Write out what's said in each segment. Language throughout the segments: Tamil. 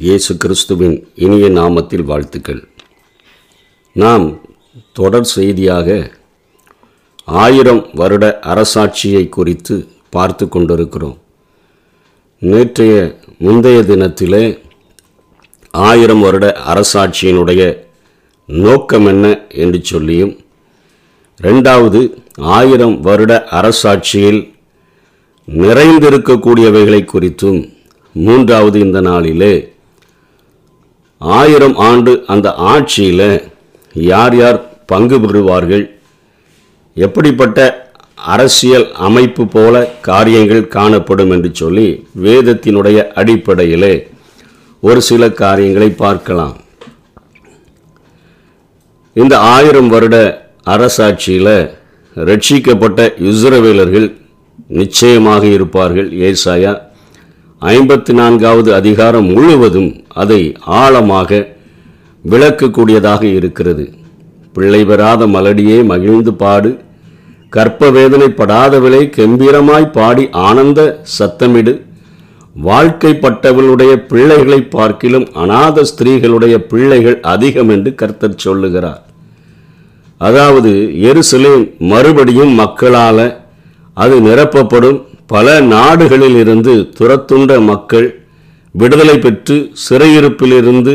இயேசு கிறிஸ்துவின் இனிய நாமத்தில் வாழ்த்துக்கள். நாம் தொடர் செய்தியாக ஆயிரம் வருட அரசாட்சியை குறித்து பார்த்து கொண்டிருக்கிறோம். நேற்றைய முந்தைய தினத்திலே ஆயிரம் வருட அரசாட்சியினுடைய நோக்கம் என்ன என்று சொல்லியும் ரெண்டாவது ஆயிரம் வருட அரசாட்சியில் நிறைந்திருக்கக்கூடியவைகளை குறித்தும் மூன்றாவது இந்த நாளிலே ஆயிரம் ஆண்டு அந்த ஆட்சியில் யார் யார் பங்கு பெறுவார்கள்? எப்படிப்பட்ட அரசியல் அமைப்பு போல காரியங்கள் காணப்படும் என்று சொல்லி வேதத்தினுடைய அடிப்படையிலே ஒரு சில காரியங்களை பார்க்கலாம். இந்த ஆயிரம் வருட அரசாட்சியில் ரட்சிக்கப்பட்ட இஸ்ரவேலர்கள் நிச்சயமாக இருப்பார்கள். ஏசாயா ஐம்பத்தி நான்காவது அதிகாரம் முழுவதும் அதை ஆழமாக விளக்கக்கூடியதாக இருக்கிறது. பிள்ளை பெறாத மலடியே மகிழ்ந்து பாடு. கற்ப வேதனைப்படாதவளை கம்பீரமாய் பாடி ஆனந்த சத்தமிடு. வாழ்க்கைப்பட்டவளுடைய பிள்ளைகளை பார்க்கிலும் அநாத ஸ்திரீகளுடைய பிள்ளைகள் அதிகம் என்று கர்த்தர் சொல்லுகிறார். அதாவது எருசலேம் மறுபடியும் மக்களால் அது நிரப்பப்படும். பல நாடுகளில் இருந்து துரத்துண்ட மக்கள் விடுதலை பெற்று சிறையிருப்பிலிருந்து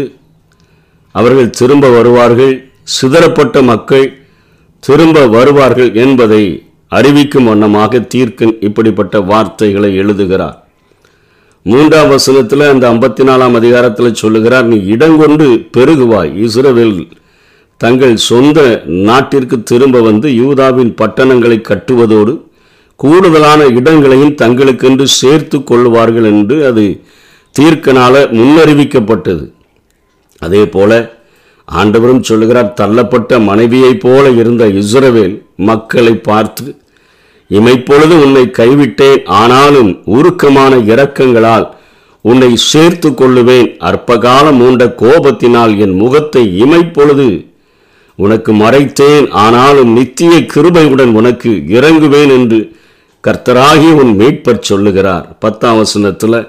அவர்கள் திரும்ப வருவார்கள் சிதறப்பட்ட மக்கள் திரும்ப வருவார்கள் என்பதை அறிவிக்கும் வண்ணமாக தீர்க்கன் இப்படிப்பட்ட வார்த்தைகளை எழுதுகிறார். மூன்றாம் வசனத்தில் அந்த ஐம்பத்தி நாலாம் அதிகாரத்தில் சொல்லுகிறார் நீ இடங்கொண்டு பெருகுவாய் இஸ்ரேவில் தங்கள் சொந்த நாட்டிற்கு திரும்ப வந்து யூதாவின் பட்டணங்களை கட்டுவதோடு கூடுதலான இடங்களையும் தங்களுக்கென்று சேர்த்து கொள்வார்கள் என்று அது தீர்க்கனால முன்னறிவிக்கப்பட்டது. அதே போல ஆண்டவரும் சொல்லுகிறார் தள்ளப்பட்ட மனைவியைப் போல இருந்த இஸ்ரவேல் மக்களை பார்த்து இமைப்பொழுது உன்னை கைவிட்டேன் ஆனாலும் உருக்கமான இரக்கங்களால் உன்னை சேர்த்து கொள்ளுவேன் அற்பகாலம் மூண்ட கோபத்தினால் என் முகத்தை இமைப்பொழுது உனக்கு மறைத்தேன் ஆனாலும் நித்திய கிருபையுடன் உனக்கு இறங்குவேன் என்று கர்த்தராகி உன் மீட்பர் சொல்லுகிறார். பத்தாம் வசனத்தில்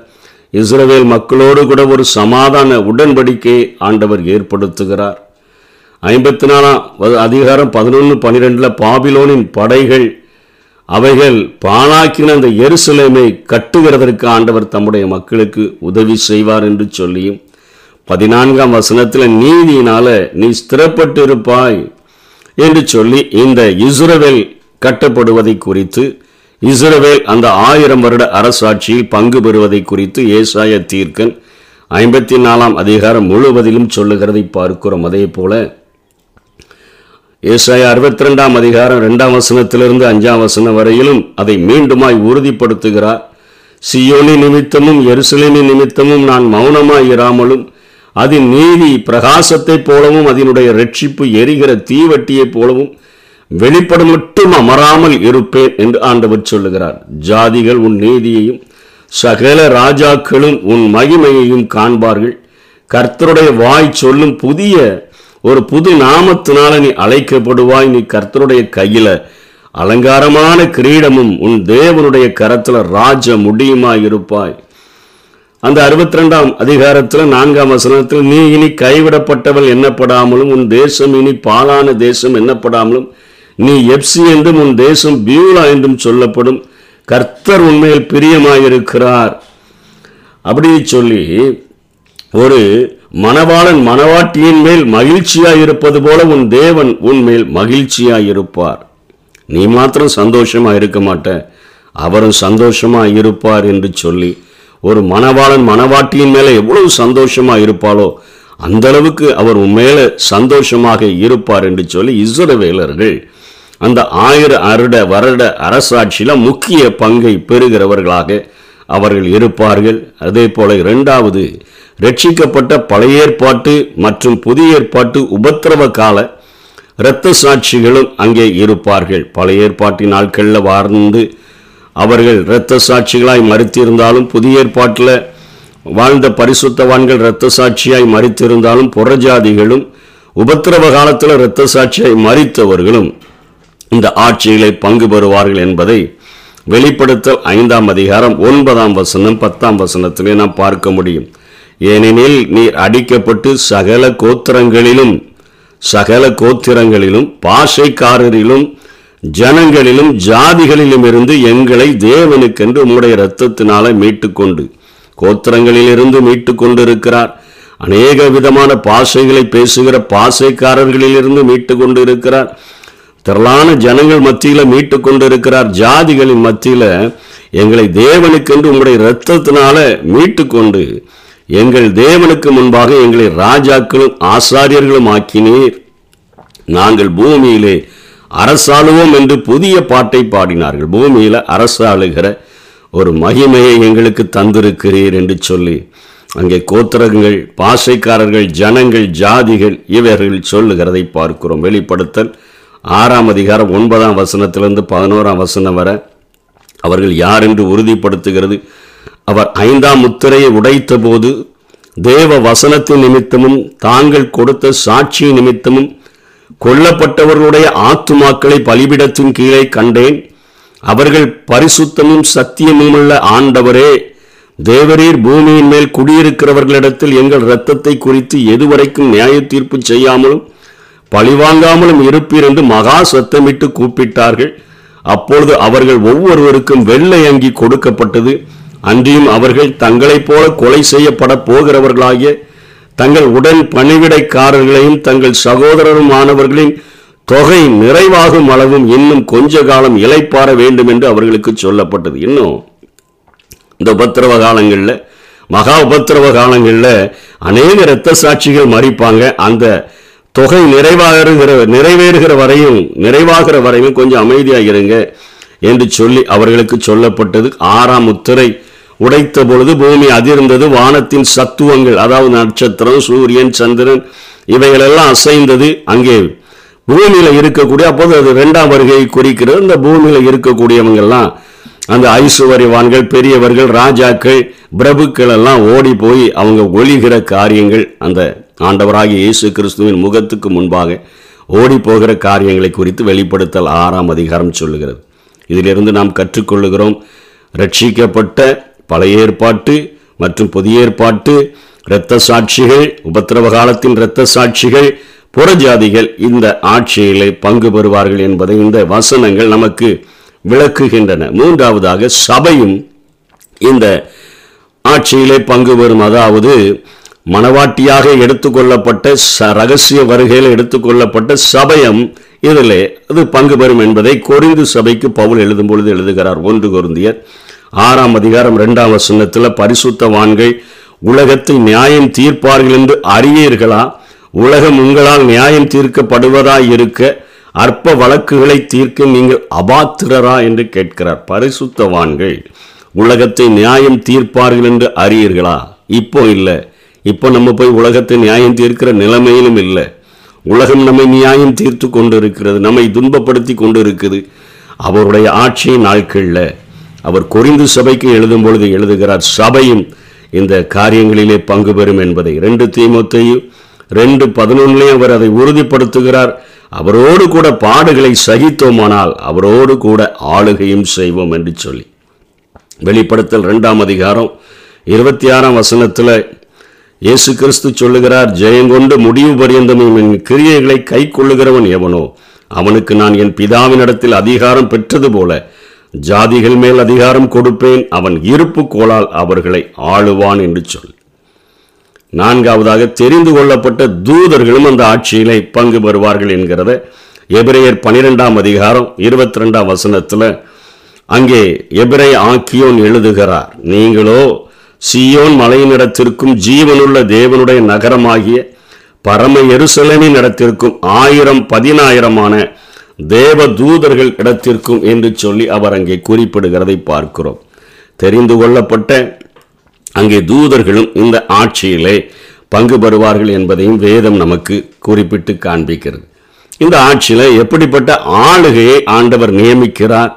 இஸ்ரவேல் மக்களோடு கூட ஒரு சமாதான உடன்படிக்கையை ஆண்டவர் ஏற்படுத்துகிறார். ஐம்பத்தி நாலாம் அதிகாரம் பதினொன்று பன்னிரெண்டில் பாபிலோனின் படைகள் அவைகள் பாழாக்கின அந்த எருசலேமை கட்டுகிறதற்கு ஆண்டவர் தம்முடைய மக்களுக்கு உதவி செய்வார் என்று சொல்லியும் பதினான்காம் வசனத்தில் நீதியினால நீ ஸ்திரப்பட்டு இருப்பாய் என்று சொல்லி இந்த இஸ்ரவேல் கட்டப்படுவதை குறித்து இஸ்ரவேல் அந்த ஆயிரம் வருட அரசாட்சியில் பங்கு பெறுவதை குறித்து ஏசாய தீர்க்கன் ஐம்பத்தி நாலாம் அதிகாரம் முழுவதிலும் சொல்லுகிறதை பார்க்கிறோம். அதே போல ஏசாய அறுபத்தி ரெண்டாம் அதிகாரம் ரெண்டாம் வசனத்திலிருந்து அஞ்சாம் வசனம் வரையிலும் அதை மீண்டுமாய் உறுதிப்படுத்துகிறார். சியோனி நிமித்தமும் எருசலேமி நிமித்தமும் நான் மௌனமாய் இராமலும் அதன் நீதி பிரகாசத்தைப் போலவும் அதனுடைய ரட்சிப்பு எரிகிற தீவட்டியைப் போலவும் வெளிப்படும் மட்டும் அமராமல் இருப்பேன் என்று ஆண்டவர் சொல்லுகிறார். ஜாதிகள் உன் நீதியையும் சகல ராஜாக்களும் உன் மகிமையையும் காண்பார்கள். கர்த்தருடைய வாய் சொல்லும் புதிய ஒரு புது நாமத்தினால நீ அழைக்கப்படுவாய். நீ கர்த்தருடைய கையில அலங்காரமான கிரீடமும் உன் தேவனுடைய கரத்துல ராஜ முடியுமாய் இருப்பாய் அந்த அறுபத்தி ரெண்டாம் அதிகாரத்தில் நான்காம் வசனத்தில் நீ இனி கைவிடப்பட்டவள் என்னப்படாமலும் உன் தேசம் இனி பாலான தேசம் என்னப்படாமலும் நீ எப்சி என்றும் உன் தேசம் பியூலா என்றும் சொல்லப்படும். கர்த்தர் உண்மையில் பிரியமாயிருக்கிறார். அப்படி சொல்லி ஒரு மணவாளன் மணவாட்டியின் மேல் மகிழ்ச்சியாயிருப்பது போல உன் தேவன் உன்மேல் மகிழ்ச்சியாயிருப்பார். நீ மாத்திரம் சந்தோஷமா இருக்க மாட்ட. அவரும் சந்தோஷமா இருப்பார் என்று சொல்லி ஒரு மணவாளன் மணவாட்டியின் மேலே எவ்வளவு சந்தோஷமா இருப்பாளோ அந்த அளவுக்கு அவர் உன் மேலே சந்தோஷமாக இருப்பார் என்று சொல்லி இஸ்ரவேலர்கள் அந்த ஆயிர அருட வருட அரசாட்சியில் முக்கிய பங்கை பெறுகிறவர்களாக அவர்கள் இருப்பார்கள். அதே போல இரண்டாவது ரட்சிக்கப்பட்ட பழைய ஏற்பாட்டு மற்றும் புதிய ஏற்பாட்டு உபத்திரவ கால இரத்த சாட்சிகளும் அங்கே இருப்பார்கள். பழைய ஏற்பாட்டின் நாட்களில் வாழ்ந்து அவர்கள் இரத்த சாட்சிகளாய் மறுத்திருந்தாலும் புதிய ஏற்பாட்டில் வாழ்ந்த பரிசுத்தவான்கள் இரத்த சாட்சியாய் மறித்திருந்தாலும் புறஜாதிகளும் உபத்திரவ காலத்தில் இரத்த சாட்சியாய் மறித்தவர்களும் இந்த ஆட்சிகளை பங்கு பெறுவார்கள் என்பதை வெளிப்படுத்தல் ஐந்தாம் அதிகாரம் ஒன்பதாம் வசனம் பத்தாம் வசனத்திலே நாம் பார்க்க முடியும். ஏனெனில் நீர் அடிக்கப்பட்டு சகல கோத்திரங்களிலும் சகல கோத்திரங்களிலும் பாஷைக்காரரிலும் ஜனங்களிலும் ஜாதிகளிலும் இருந்து எங்களை தேவனுக்கென்று உம்முடைய இரத்தத்தினால மீட்டுக்கொண்டு கோத்திரங்களிலிருந்து மீட்டு கொண்டிருக்கிறார் அநேக விதமான பாஷைகளை பேசுகிற பாசைக்காரர்களிலிருந்து மீட்டு கொண்டு இருக்கிறார் திரளான ஜனங்கள் மத்தியில மீட்டு கொண்டிருக்கிறார். ஜாதிகளின் மத்தியில எங்களை தேவனுக்கென்று உங்களுடைய இரத்தத்தினால மீட்டு கொண்டு எங்கள் தேவனுக்கு முன்பாக எங்களை ராஜாக்களும் ஆசாரியர்களும் ஆக்கினீர். நாங்கள் பூமியிலே அரசாளுவோம் என்று புதிய பாட்டை பாடினார்கள். பூமியில அரசாளுகிற ஒரு மகிமையை எங்களுக்கு தந்திருக்கிறீர் என்று சொல்லி அங்கே கோத்திரங்கள் பாசைக்காரர்கள் ஜனங்கள் ஜாதிகள் இவர்கள் சொல்லுகிறதை பார்க்கிறோம். வெளிப்படுத்தல் ஆறாம் அதிகாரம் ஒன்பதாம் வசனத்திலிருந்து பதினோராம் வசனம் வர அவர்கள் யார் என்று உறுதிப்படுத்துகிறது? அவர் ஐந்தாம் முத்திரையை உடைத்த போது தேவ வசனத்தின் நிமித்தமும் தாங்கள் கொடுத்த சாட்சி நிமித்தமும் கொல்லப்பட்டவர்களுடைய ஆத்துமாக்களை பலிபிடத்தின் கீழே கண்டேன். அவர்கள் பரிசுத்தமும் சத்தியமுமுள்ள ஆண்டவரே தேவரீர் பூமியின் மேல் குடியிருக்கிறவர்களிடத்தில் எங்கள் இரத்தத்தை குறித்து எதுவரைக்கும் நியாய தீர்ப்பு செய்யாமலும் பழிவாங்காமலும் இருப்பீர் என்று மகா சத்தமிட்டு கூப்பிட்டார்கள். அப்பொழுது அவர்கள் ஒவ்வொருவருக்கும் வெள்ளை அங்கி கொடுக்கப்பட்டது. அன்றியும் அவர்கள் தங்களைப் போல கொலை செய்யப்பட போகிறவர்களாகிய தங்கள் உடன் பணிவிடைக்காரர்களையும் தங்கள் சகோதரருமானவர்களின் தொகை நிறைவாகும் அளவும் இன்னும் கொஞ்ச காலம் இலைப்பாற வேண்டும் என்று அவர்களுக்கு சொல்லப்பட்டது. இன்னும் இந்த உபத்திரவ காலங்களில் மகா உபத்திரவ காலங்களில் அநேக இரத்த சாட்சிகள் மறிப்பாங்க. அந்த தொகை நிறைவாகிற நிறைவேறுகிற வரையும் நிறைவாகிற வரையும் கொஞ்சம் அமைதியாக இருங்க என்று சொல்லி அவர்களுக்கு சொல்லப்பட்டது. ஆறாம் முத்திரை உடைத்த பொழுது பூமி அதிர்ந்தது. வானத்தின் சத்துவங்கள் அதாவது நட்சத்திரம் சூரியன் சந்திரன் இவைகளெல்லாம் அசைந்தது. அங்கே பூமியில இருக்கக்கூடிய அப்போது அது இரண்டாம் வருகையை குறிக்கிறது. இந்த பூமியில இருக்கக்கூடியவங்கெல்லாம் அந்த ஐசுவரிவான்கள் பெரியவர்கள் ராஜாக்கள் பிரபுக்கள் எல்லாம் ஓடி போய் அவங்க ஒளிகிற காரியங்கள் அந்த ஆண்டவராகிய இயேசு கிறிஸ்துவின் முகத்துக்கு முன்பாக ஓடி போகிற காரியங்களை குறித்து வெளிப்படுத்தல் ஆறாம் அதிகாரம் சொல்லுகிறது. இதிலிருந்து நாம் கற்றுக்கொள்ளுகிறோம் ரட்சிக்கப்பட்ட பழைய ஏற்பாட்டு மற்றும் புதிய ஏற்பாட்டு இரத்த சாட்சிகள் உபத்திரவ காலத்தின் இரத்த சாட்சிகள் புறஜாதிகள் இந்த ஆட்சியிலே பங்கு பெறுவார்கள் என்பதை இந்த வசனங்கள் நமக்கு விளக்குகின்றன. மூன்றாவதாக சபையும் இந்த ஆட்சியிலே பங்கு பெறும். அதாவது மணவாட்டியாக எடுத்துக்கொள்ளப்பட்ட ச ரகசிய வருகையில் எடுத்துக்கொள்ளப்பட்ட சபையம் இதில் அது பங்கு பெறும் என்பதை கொரிந்து சபைக்கு பவுல் எழுதும் பொழுது எழுதுகிறார். ஒன்று கொருந்தியர் ஆறாம் அதிகாரம் இரண்டாம் வசனத்தில் பரிசுத்தவான்கள் உலகத்தை நியாயம் தீர்ப்பார்கள் என்று அறியீர்களா? உலகம் உங்களால் நியாயம் தீர்க்கப்படுவதாய் இருக்க அற்ப வழக்குகளை தீர்க்க நீங்கள் அபாத்திரரா என்று கேட்கிறார். பரிசுத்தவான்கள் உலகத்தை நியாயம் தீர்ப்பார்கள் என்று அறியீர்களா? இப்போ இல்லை. இப்போ நம்ம போய் உலகத்தை நியாயம் தீர்க்கிற நிலைமையிலும் இல்லை. உலகம் நம்மை நியாயம் தீர்த்து கொண்டு இருக்கிறது நம்மை துன்பப்படுத்தி கொண்டு இருக்குது அவருடைய ஆட்சியின் நாட்களில் அவர் கொரிந்து சபைக்கு எழுதும் பொழுது எழுதுகிறார் சபையும் இந்த காரியங்களிலே பங்கு பெறும் என்பதை. ரெண்டு தீமத்தையும் ரெண்டு பதினொன்னுலையும் அவர் அதை உறுதிப்படுத்துகிறார். அவரோடு கூட பாடுகளை சகித்தோமானால் அவரோடு கூட ஆளுகையும் செய்வோம் என்று சொல்லி. வெளிப்படுத்தல் ரெண்டாம் அதிகாரம் இருபத்தி ஆறாம் வசனத்தில் இயேசு கிறிஸ்து சொல்லுகிறார் ஜெயங்கொண்டு முடிவு பரியந்தமும் என் கிரியைகளை கை கொள்ளுகிறவன் எவனோ? அவனுக்கு நான் என் பிதாவினிடத்தில் அதிகாரம் பெற்றது போல ஜாதிகள் மேல் அதிகாரம் கொடுப்பேன் அவன் இருப்பு கோளால் அவர்களை ஆளுவான் என்று சொல். நான்காவதாக தெரிந்து கொள்ளப்பட்ட தூதர்களும் அந்த ஆட்சியிலே பங்கு பெறுவார்கள் என்கிறத எபிரேயர் பனிரெண்டாம் அதிகாரம் இருபத்தி ரெண்டாம் வசனத்தில் அங்கே எபிரே ஆக்கியோன் எழுதுகிறார். நீங்களோ சியோன் மலையினிடத்திற்கும் ஜீவனுள்ள தேவனுடைய நகரமாகிய பரம எருசலேமின் இடத்திற்கும் ஆயிரம் பதினாயிரமான தேவ தூதர்கள் இடத்திற்கும் என்று சொல்லி அவர் அங்கே குறிப்பிடுகிறதை பார்க்கிறோம். தெரிந்து கொள்ளப்பட்ட அங்கே தூதர்களும் இந்த ஆட்சியிலே பங்கு பெறுவார்கள் என்பதையும் வேதம் நமக்கு குறிப்பிட்டு காண்பிக்கிறது. இந்த ஆட்சியில் எப்படிப்பட்ட ஆளுகையை ஆண்டவர் நியமிக்கிறார்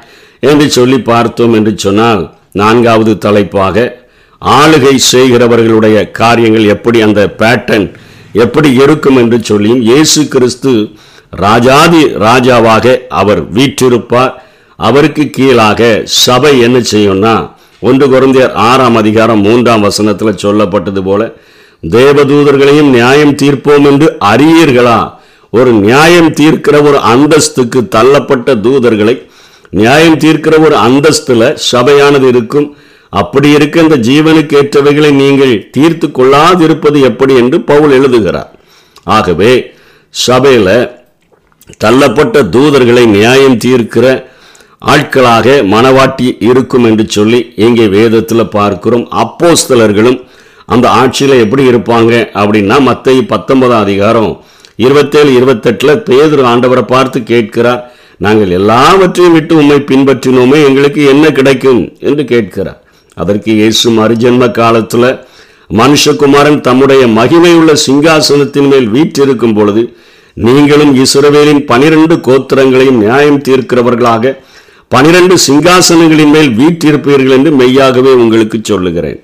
என்று சொல்லி பார்த்தோம் என்று சொன்னால் நான்காவது தலைப்பாக ஆளுகை செய்கிறவர்களுடைய காரியங்கள் எப்படி அந்த பேட்டர்ன் எப்படி இருக்கும் என்று சொல்லியும் இயேசு கிறிஸ்து ராஜாதி ராஜாவாக அவர் வீற்றிருப்பார். அவருக்கு கீழாக சபை என்ன செய்யும்னா ஒன்று குறைந்தர் ஆறாம் அதிகாரம் மூன்றாம் வசனத்தில் சொல்லப்பட்டது போல தேவதூதர்களையும் நியாயம் தீர்ப்போம் என்று அறியீர்களா? ஒரு நியாயம் தீர்க்கிற ஒரு அந்தஸ்துக்கு தள்ளப்பட்ட தூதர்களை நியாயம் தீர்க்கிற ஒரு அந்தஸ்துல சபையானது இருக்கும். அப்படி இருக்க இந்த ஜீவனுக்கு ஏற்றவைகளை நீங்கள் தீர்த்து கொள்ளாதிருப்பது எப்படி என்று பவுல் எழுதுகிறார். ஆகவே சபையில் தள்ளப்பட்ட தூதர்களை நியாயம் தீர்க்கிற ஆட்களாக மனவாட்டி இருக்கும் என்று சொல்லி இங்கே வேதத்தில் பார்க்கிறோம். அப்போஸ்தலர்களும் அந்த ஆட்சியில் எப்படி இருப்பாங்க அப்படின்னா மத்திய பத்தொன்பதாம் அதிகாரம் இருபத்தேழு இருபத்தெட்டில் பேதர் ஆண்டவரை பார்த்து கேட்கிறார். நாங்கள் எல்லாவற்றையும் விட்டு உம்மை பின்பற்றினோமே எங்களுக்கு என்ன கிடைக்கும் என்று கேட்கிறார். அதற்கு இயேசு மறுஜென்ம காலத்தில் மனுஷகுமாரன் தம்முடைய மகிமையுள்ள சிங்காசனத்தின் மேல் வீற்றிருக்கும் பொழுது நீங்களும் இஸ்ரவேலின் பனிரெண்டு கோத்திரங்களையும் நியாயம் தீர்க்கிறவர்களாக பனிரெண்டு சிங்காசனங்களின் மேல் வீற்றிருப்பீர்கள் என்று மெய்யாகவே உங்களுக்கு சொல்லுகிறேன்.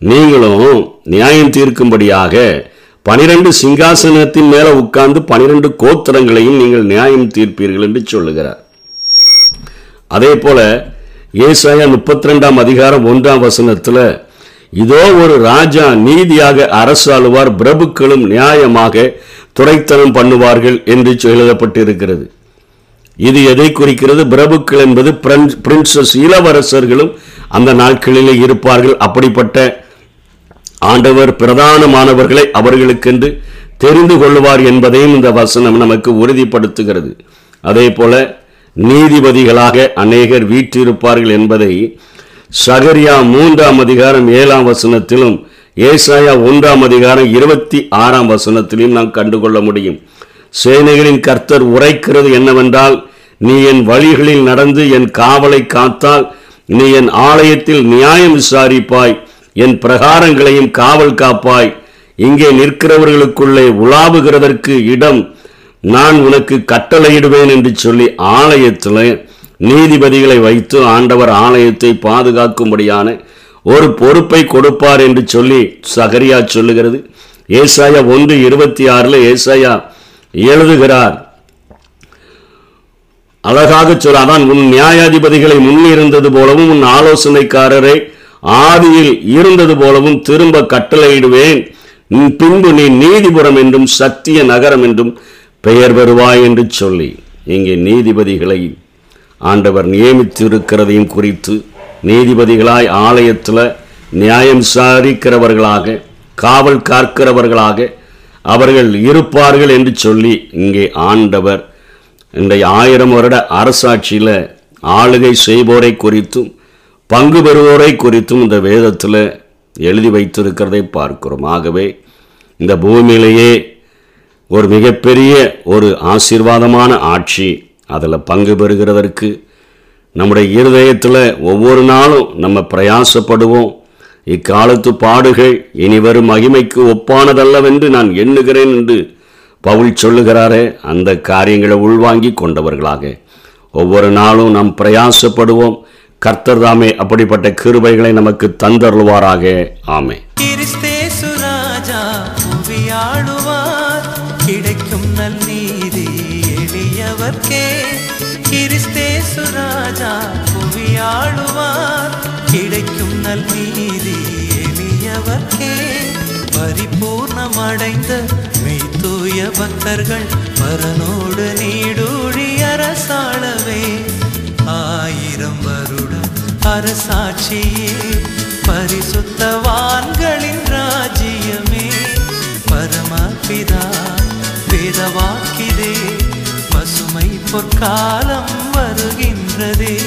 நீங்களும் நியாயம் தீர்க்கும்படியாக பனிரெண்டு சிங்காசனத்தின் மேல உட்கார்ந்து பனிரெண்டு கோத்திரங்களையும் நீங்கள் நியாயம் தீர்ப்பீர்கள் என்று சொல்லுகிறார். அதே போல ஏசாயா முப்பத்தி ரெண்டாம் அதிகாரம் ஒன்றாம் வசனத்தில் இதோ ஒரு ராஜா நீதியாக அரசாளுவார் பிரபுக்களும் நியாயமாக துரைத்தனம் பண்ணுவார்கள் என்று எழுதப்பட்டிருக்கிறது. இது எதை குறிக்கிறது? பிரபுக்கள் என்பது பிரின்சஸ் இளவரசர்களும் அந்த நாட்களிலே இருப்பார்கள். அப்படிப்பட்ட ஆண்டவர் பிரதானமானவர்களை அவர்களுக்கென்று தெரிந்து கொள்வார் என்பதையும் இந்த வசனம் நமக்கு உறுதிப்படுத்துகிறது. அதே போல நீதிபதிகளாக அநேகர் வீற்றிருப்பார்கள் என்பதை சகரியா மூன்றாம் அதிகாரம் ஏழாம் வசனத்திலும் ஏசாயா ஒன்றாம் அதிகாரம் இருபத்தி ஆறாம் வசனத்திலும் நாம் கண்டுகொள்ள முடியும். சேனைகளின் கர்த்தர் உரைக்கிறது என்னவென்றால் நீ என் வழிகளில் நடந்து என் காவலை காத்தால் நீ என் ஆலயத்தில் நியாயம் விசாரிப்பாய் என் பிரகாரங்களையும் காவல் காப்பாய். இங்கே நிற்கிறவர்களுக்குள்ளே உலாவுகிறதற்கு இடம் நான் உனக்கு கட்டளையிடுவேன் என்று சொல்லி ஆலயத்தில் நீதிபதிகளை வைத்து ஆண்டவர் ஆலயத்தை பாதுகாக்கும்படியான ஒரு பொறுப்பை கொடுப்பார் என்று சொல்லி சகரியா சொல்லுகிறது. ஏசாயா ஒன்று இருபத்தி ஆறில் ஏசாயா எழுதுகிறார். அழகாக சொல்ல அதான் உன் நியாயாதிபதிகளை முன்னிருந்தது போலவும் உன் ஆலோசனைக்காரரை ஆதியில் இருந்தது போலவும் திரும்ப கட்டளையிடுவேன். பின்பு நீ நீதிபுரம் என்றும் சத்திய நகரம் என்றும் பெயர் பெறுவாய் என்று சொல்லி இங்கே நீதிபதிகளை ஆண்டவர் நியமித்திருக்கிறதையும் குறித்து நீதிபதிகளாய் ஆலயத்தில் நியாயம் விசாரிக்கிறவர்களாக காவல் காக்கிறவர்களாக அவர்கள் இருப்பார்கள் என்று சொல்லி இங்கே ஆண்டவர் இன்றைய ஆயிரம் வருட அரசாட்சியில் ஆளுகை செய்வோரை குறித்தும் பங்கு பெறுவோரை குறித்தும் இந்த வேதத்தில் எழுதி வைத்திருக்கிறதை பார்க்கிறோம். ஆகவே இந்த பூமியிலேயே ஒரு மிகப்பெரிய ஒரு ஆசீர்வாதமான ஆட்சி அதில் பங்கு பெறுகிறதற்கு நம்முடைய இருதயத்தில் ஒவ்வொரு நாளும் நம்ம பிரயாசப்படுவோம். இக்காலத்து பாடுகள் இனி வரும் மகிமைக்கு ஒப்பானதல்லவென்று நான் எண்ணுகிறேன் என்று பவுல் சொல்லுகிறாரே அந்த காரியங்களை உள்வாங்கி கொண்டவர்களாக. ஒவ்வொரு நாளும் நாம் பிரயாசப்படுவோம். கர்த்தர் தாமே அப்படிப்பட்ட கிருபைகளை நமக்கு தந்தருள்வாராக. ஆமே கிறிஸ்தேசு ராஜா புவியாளுவார். கிடைக்கும் நல்நீதி எளியவர்க்கே. பரிபூர்ணமடைந்த மெய் தூய பக்தர்கள் பரனோடு நீடூழி அரசாளவே. ஆயிரம் வருட அரசாட்சியே. பரிசுத்தவான்களின் ராஜ்யமே. பரமபிதா வேதவாக்கிதே. பசுமை பொற்காலம் வருகின்றதே.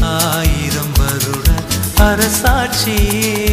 ஆயிரம் வருட அரசாட்சியே.